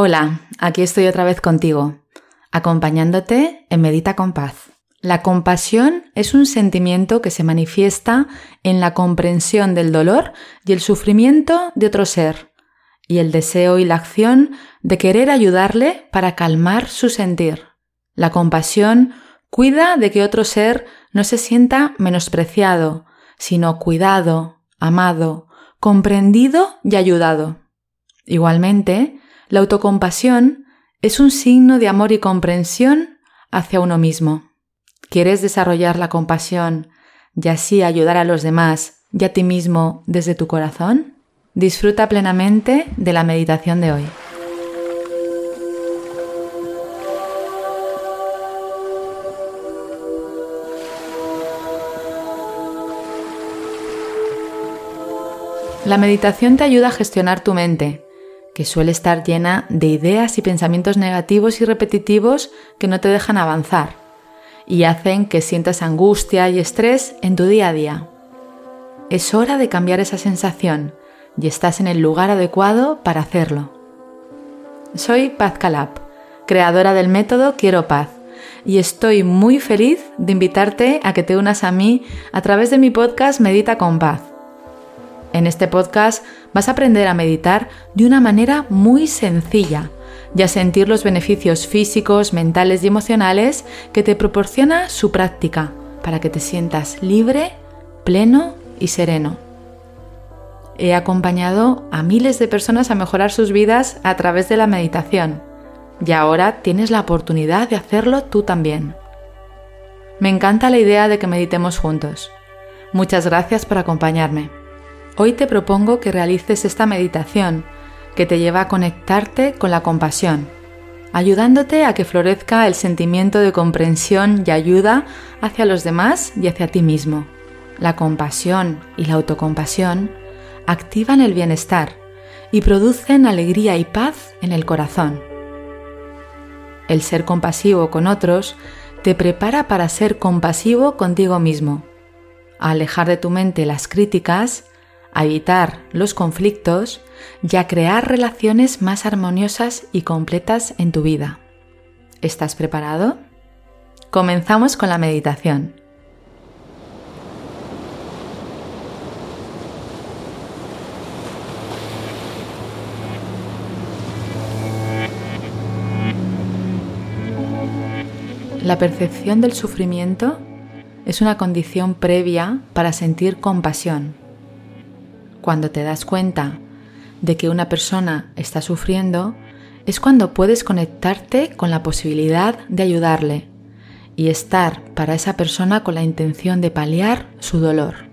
Hola, aquí estoy otra vez contigo, acompañándote en Medita con Paz. La compasión es un sentimiento que se manifiesta en la comprensión del dolor y el sufrimiento de otro ser, y el deseo y la acción de querer ayudarle para calmar su sentir. La compasión cuida de que otro ser no se sienta menospreciado, sino cuidado, amado, comprendido y ayudado. Igualmente, la autocompasión es un signo de amor y comprensión hacia uno mismo. ¿Quieres desarrollar la compasión y así ayudar a los demás y a ti mismo desde tu corazón? Disfruta plenamente de la meditación de hoy. La meditación te ayuda a gestionar tu mente que suele estar llena de ideas y pensamientos negativos y repetitivos que no te dejan avanzar y hacen que sientas angustia y estrés en tu día a día. Es hora de cambiar esa sensación y estás en el lugar adecuado para hacerlo. Soy Paz Calab, creadora del método Quiero Paz, y estoy muy feliz de invitarte a que te unas a mí a través de mi podcast Medita con Paz en este podcast vas a aprender a meditar de una manera muy sencilla y a sentir los beneficios físicos, mentales y emocionales que te proporciona su práctica para que te sientas libre, pleno y sereno. He acompañado a miles de personas a mejorar sus vidas a través de la meditación y ahora tienes la oportunidad de hacerlo tú también. Me encanta la idea de que meditemos juntos. Muchas gracias por acompañarme. Hoy te propongo que realices esta meditación que te lleva a conectarte con la compasión, ayudándote a que florezca el sentimiento de comprensión y ayuda hacia los demás y hacia ti mismo. La compasión y la autocompasión activan el bienestar y producen alegría y paz en el corazón. El ser compasivo con otros te prepara para ser compasivo contigo mismo, a alejar de tu mente las críticas a evitar los conflictos y a crear relaciones más armoniosas y completas en tu vida. ¿Estás preparado? Comenzamos con la meditación. La percepción del sufrimiento es una condición previa para sentir compasión cuando te das cuenta de que una persona está sufriendo, es cuando puedes conectarte con la posibilidad de ayudarle y estar para esa persona con la intención de paliar su dolor.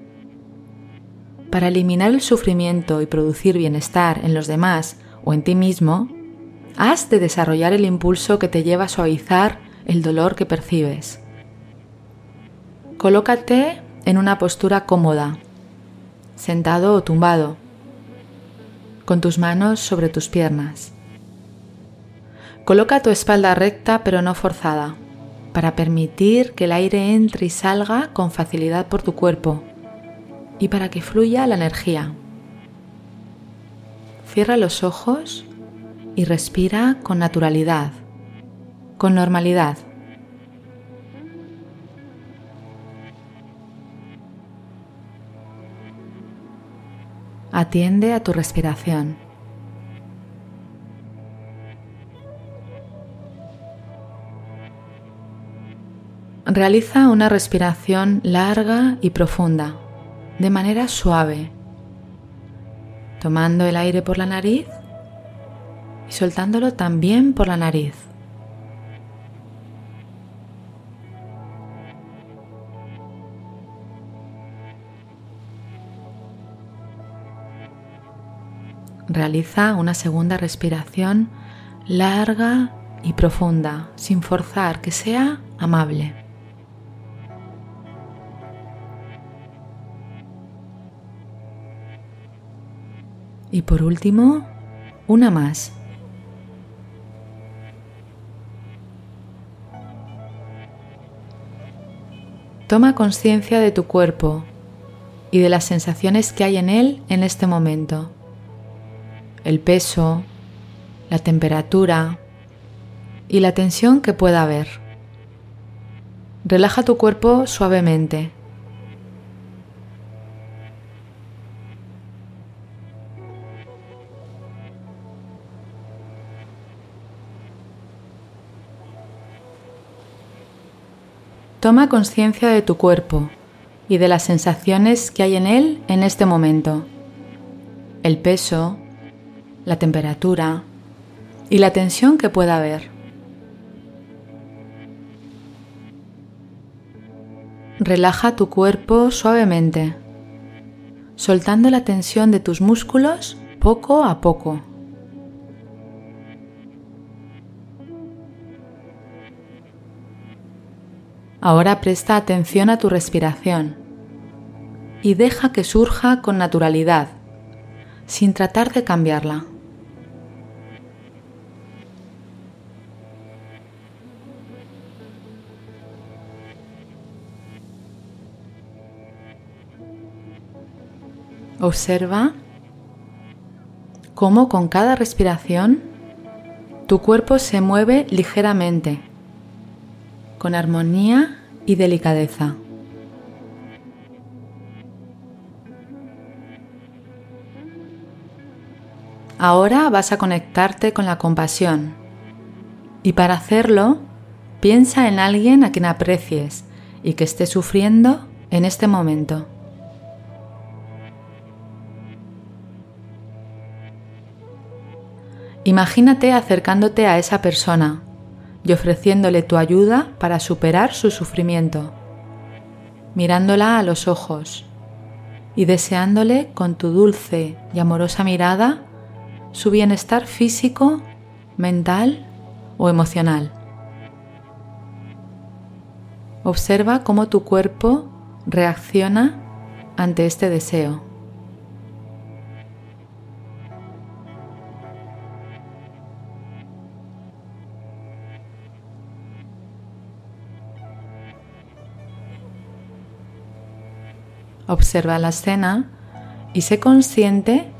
Para eliminar el sufrimiento y producir bienestar en los demás o en ti mismo, has de desarrollar el impulso que te lleva a suavizar el dolor que percibes. Colócate en una postura cómoda, sentado o tumbado, con tus manos sobre tus piernas. Coloca tu espalda recta pero no forzada, para permitir que el aire entre y salga con facilidad por tu cuerpo y para que fluya la energía. Cierra los ojos y respira con naturalidad, con normalidad. Atiende a tu respiración. Realiza una respiración larga y profunda, de manera suave, tomando el aire por la nariz y soltándolo también por la nariz. Realiza una segunda respiración larga y profunda, sin forzar, que sea amable. Y por último, una más. Toma conciencia de tu cuerpo y de las sensaciones que hay en él en este momento el peso, la temperatura y la tensión que pueda haber. Relaja tu cuerpo suavemente. Toma conciencia de tu cuerpo y de las sensaciones que hay en él en este momento. El peso, la temperatura y la tensión que pueda haber. Relaja tu cuerpo suavemente, soltando la tensión de tus músculos poco a poco. Ahora presta atención a tu respiración y deja que surja con naturalidad, sin tratar de cambiarla. Observa cómo con cada respiración tu cuerpo se mueve ligeramente con armonía y delicadeza. Ahora vas a conectarte con la compasión y para hacerlo piensa en alguien a quien aprecies y que esté sufriendo en este momento. Imagínate acercándote a esa persona y ofreciéndole tu ayuda para superar su sufrimiento, mirándola a los ojos y deseándole con tu dulce y amorosa mirada su bienestar físico, mental o emocional. Observa cómo tu cuerpo reacciona ante este deseo. Observa la escena y sé consciente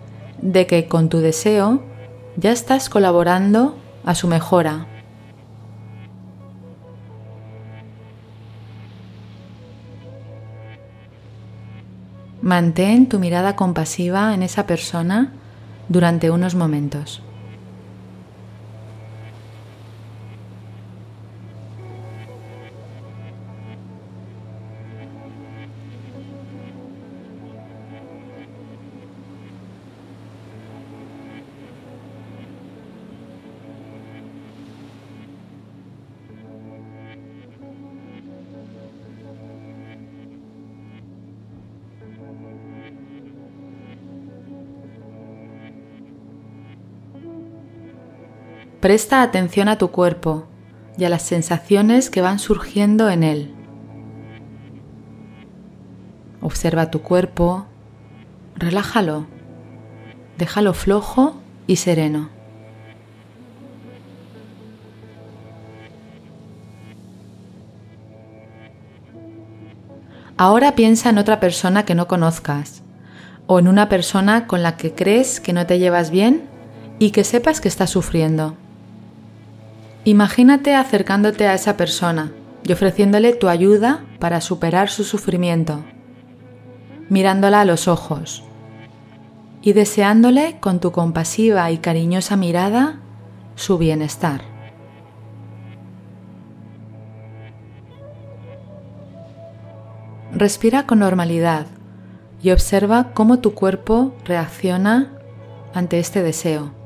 de que con tu deseo ya estás colaborando a su mejora. Mantén tu mirada compasiva en esa persona durante unos momentos. Presta atención a tu cuerpo y a las sensaciones que van surgiendo en él. Observa tu cuerpo, relájalo, déjalo flojo y sereno. Ahora piensa en otra persona que no conozcas o en una persona con la que crees que no te llevas bien y que sepas que está sufriendo. Imagínate acercándote a esa persona y ofreciéndole tu ayuda para superar su sufrimiento, mirándola a los ojos y deseándole con tu compasiva y cariñosa mirada su bienestar. Respira con normalidad y observa cómo tu cuerpo reacciona ante este deseo.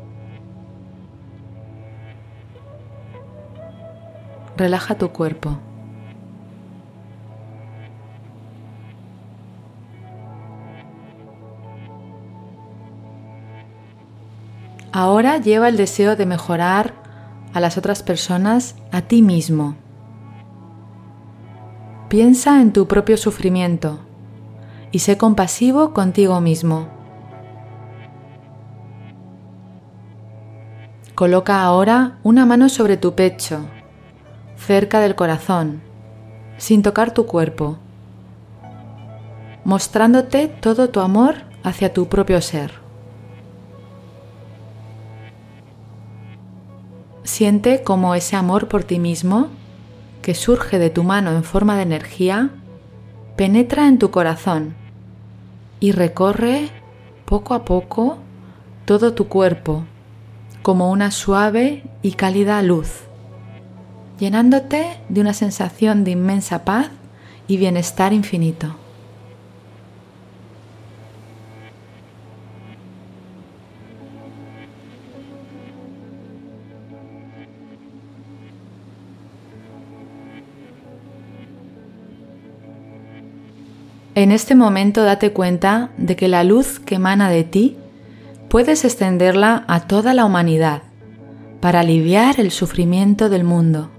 Relaja tu cuerpo. Ahora lleva el deseo de mejorar a las otras personas a ti mismo. Piensa en tu propio sufrimiento y sé compasivo contigo mismo. Coloca ahora una mano sobre tu pecho cerca del corazón, sin tocar tu cuerpo, mostrándote todo tu amor hacia tu propio ser. Siente como ese amor por ti mismo, que surge de tu mano en forma de energía, penetra en tu corazón y recorre poco a poco todo tu cuerpo como una suave y cálida luz, llenándote de una sensación de inmensa paz y bienestar infinito. En este momento date cuenta de que la luz que emana de ti puedes extenderla a toda la humanidad para aliviar el sufrimiento del mundo.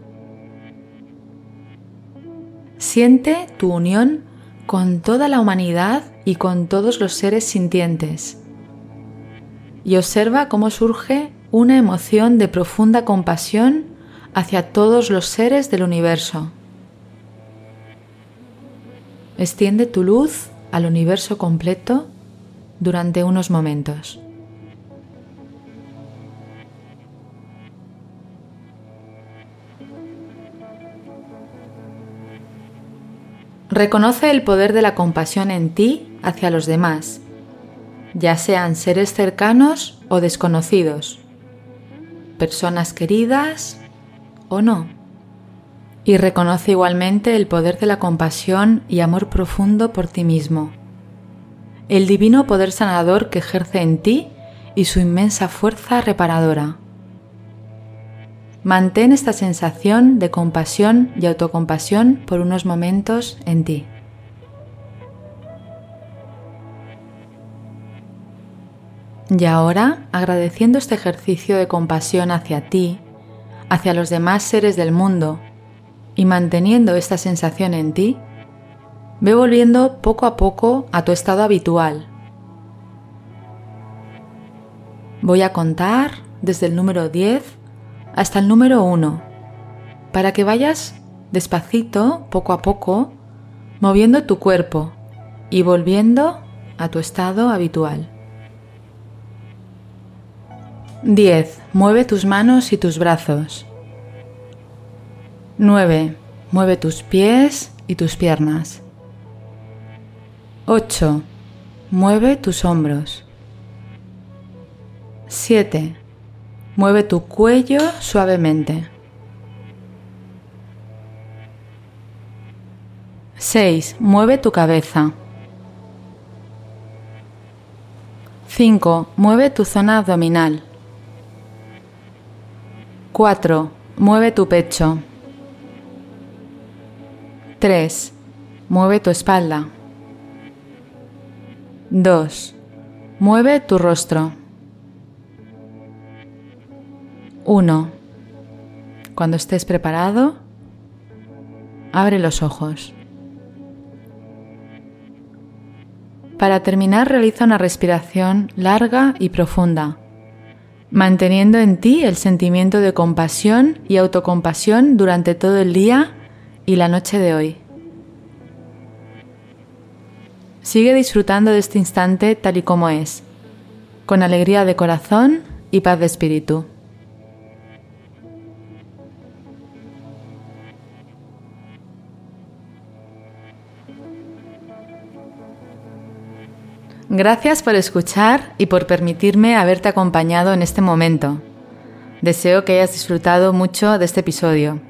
Siente tu unión con toda la humanidad y con todos los seres sintientes y observa cómo surge una emoción de profunda compasión hacia todos los seres del universo. Extiende tu luz al universo completo durante unos momentos. Reconoce el poder de la compasión en ti hacia los demás, ya sean seres cercanos o desconocidos, personas queridas o no y reconoce igualmente el poder de la compasión y amor profundo por ti mismo, el divino poder sanador que ejerce en ti y su inmensa fuerza reparadora. Mantén esta sensación de compasión y autocompasión por unos momentos en ti. Y ahora, agradeciendo este ejercicio de compasión hacia ti, hacia los demás seres del mundo y manteniendo esta sensación en ti, ve volviendo poco a poco a tu estado habitual. Voy a contar desde el número 10 hasta el número 1 para que vayas despacito, poco a poco, moviendo tu cuerpo y volviendo a tu estado habitual. 10. Mueve tus manos y tus brazos. 9. Mueve tus pies y tus piernas. 8. Mueve tus hombros. 7. Mueve tu cuello suavemente. 6. Mueve tu cabeza. 5. Mueve tu zona abdominal. 4. Mueve tu pecho. 3. Mueve tu espalda. 2. Mueve tu rostro. 1. Cuando estés preparado, abre los ojos. Para terminar, realiza una respiración larga y profunda, manteniendo en ti el sentimiento de compasión y autocompasión durante todo el día y la noche de hoy. Sigue disfrutando de este instante tal y como es, con alegría de corazón y paz de espíritu. Gracias por escuchar y por permitirme haberte acompañado en este momento. Deseo que hayas disfrutado mucho de este episodio.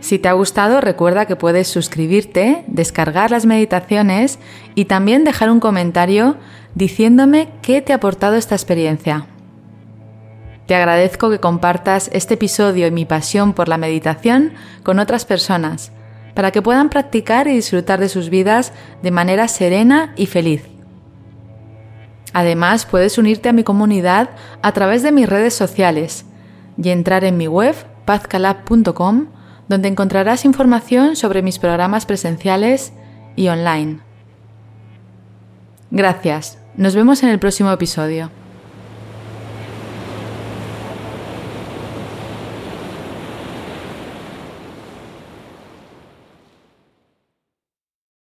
Si te ha gustado, recuerda que puedes suscribirte, descargar las meditaciones y también dejar un comentario diciéndome qué te ha aportado esta experiencia. Te agradezco que compartas este episodio y mi pasión por la meditación con otras personas, para que puedan practicar y disfrutar de sus vidas de manera serena y feliz. Además, puedes unirte a mi comunidad a través de mis redes sociales y entrar en mi web pazcalab.com donde encontrarás información sobre mis programas presenciales y online. Gracias. Nos vemos en el próximo episodio.